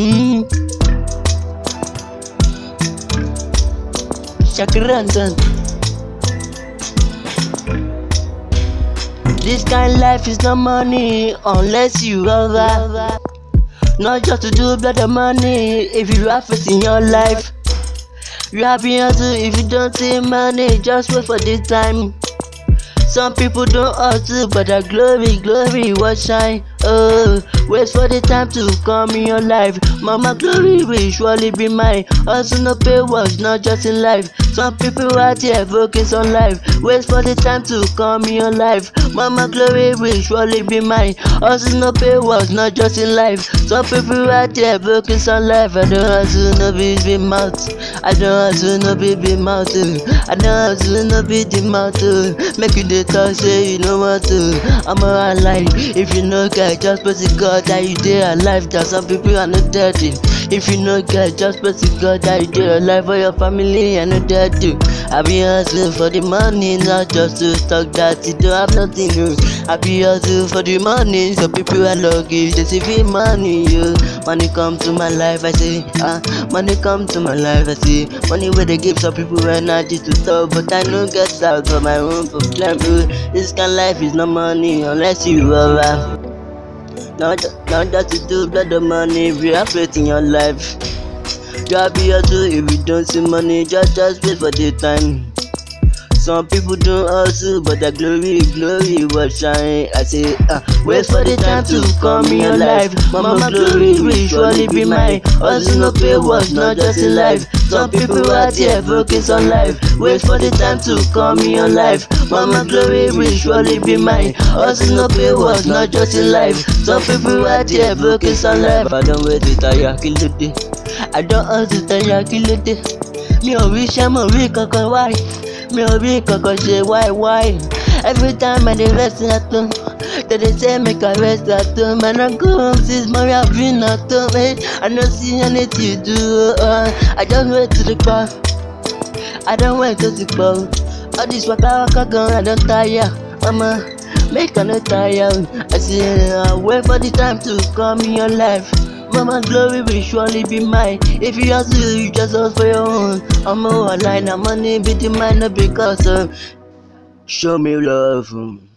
Mm. Shakrandan. This kind of life is not money unless you have Not just to do blood and money if you have faith in your life. You have been hustle if you don't see money, just wait for this time. Some people don't hustle, but the glory, glory will shine. Oh, wait for the time to come in your life. Mama glory will surely be mine. Hustle no pay was not just in life. Some people out here focus on life. Wait for the time to come in your life. Mama glory will surely be mine. Hustle no pay was not just in life. Some people out here focus on life. I don't hustle no be big mouth. I don't hustle no be big mouth. I don't hustle no be the mouth. Make you dey talk say you know what to. I'm alive. If you know get just praise God that you dey alive. That some people are not dead. If you know get just praise God that you dey life for your family and not dead. Too I be hustling for the money, not just to talk that you don't have nothing. No. I be hustling for the money, so people are lucky. They say feel money, yo. Money come to my life, I say, ah, money come to my life, I say. Money where they give some people energy to talk, but I no get out for my own problem. oh. This kind of life is no money unless you are. Not, not just to do blood the money, if you have faith in your life. You happy hustle if you don't see money, just just wait for the time. Some people don't hustle, but the glory, glory will shine. I say, uh, wait for the time to come in your life. Mama glory will surely be mine. Hustle no pay was not just in life. Some people out here focus on life. Wait for the time to come in your life. Mama glory will surely be mine. Hustle no pay was not just in life. Some people out here focus on life. I don't wait to tire, kill the day. I don't hustle tire, kill the day. Mi ò rí iṣẹ́ mọ̀ rí kankan wáyé. Mi ò rí kankan ṣe why, why? Every time I dey rest at home. They dey say make a rest at home. And I go home since morning I've been at. Eh? I not see anything to do. Uh, I just wait to the car. I don't wait to the car. All this waka waka gan, I don't tire. Mama, make I no tire. I say, uh, wait for the time to come in your life. Mama glory will surely be mine. If you hustle, you just hustle for your own. I'm more online, I'm money be the mine, not because of. Show me love. um.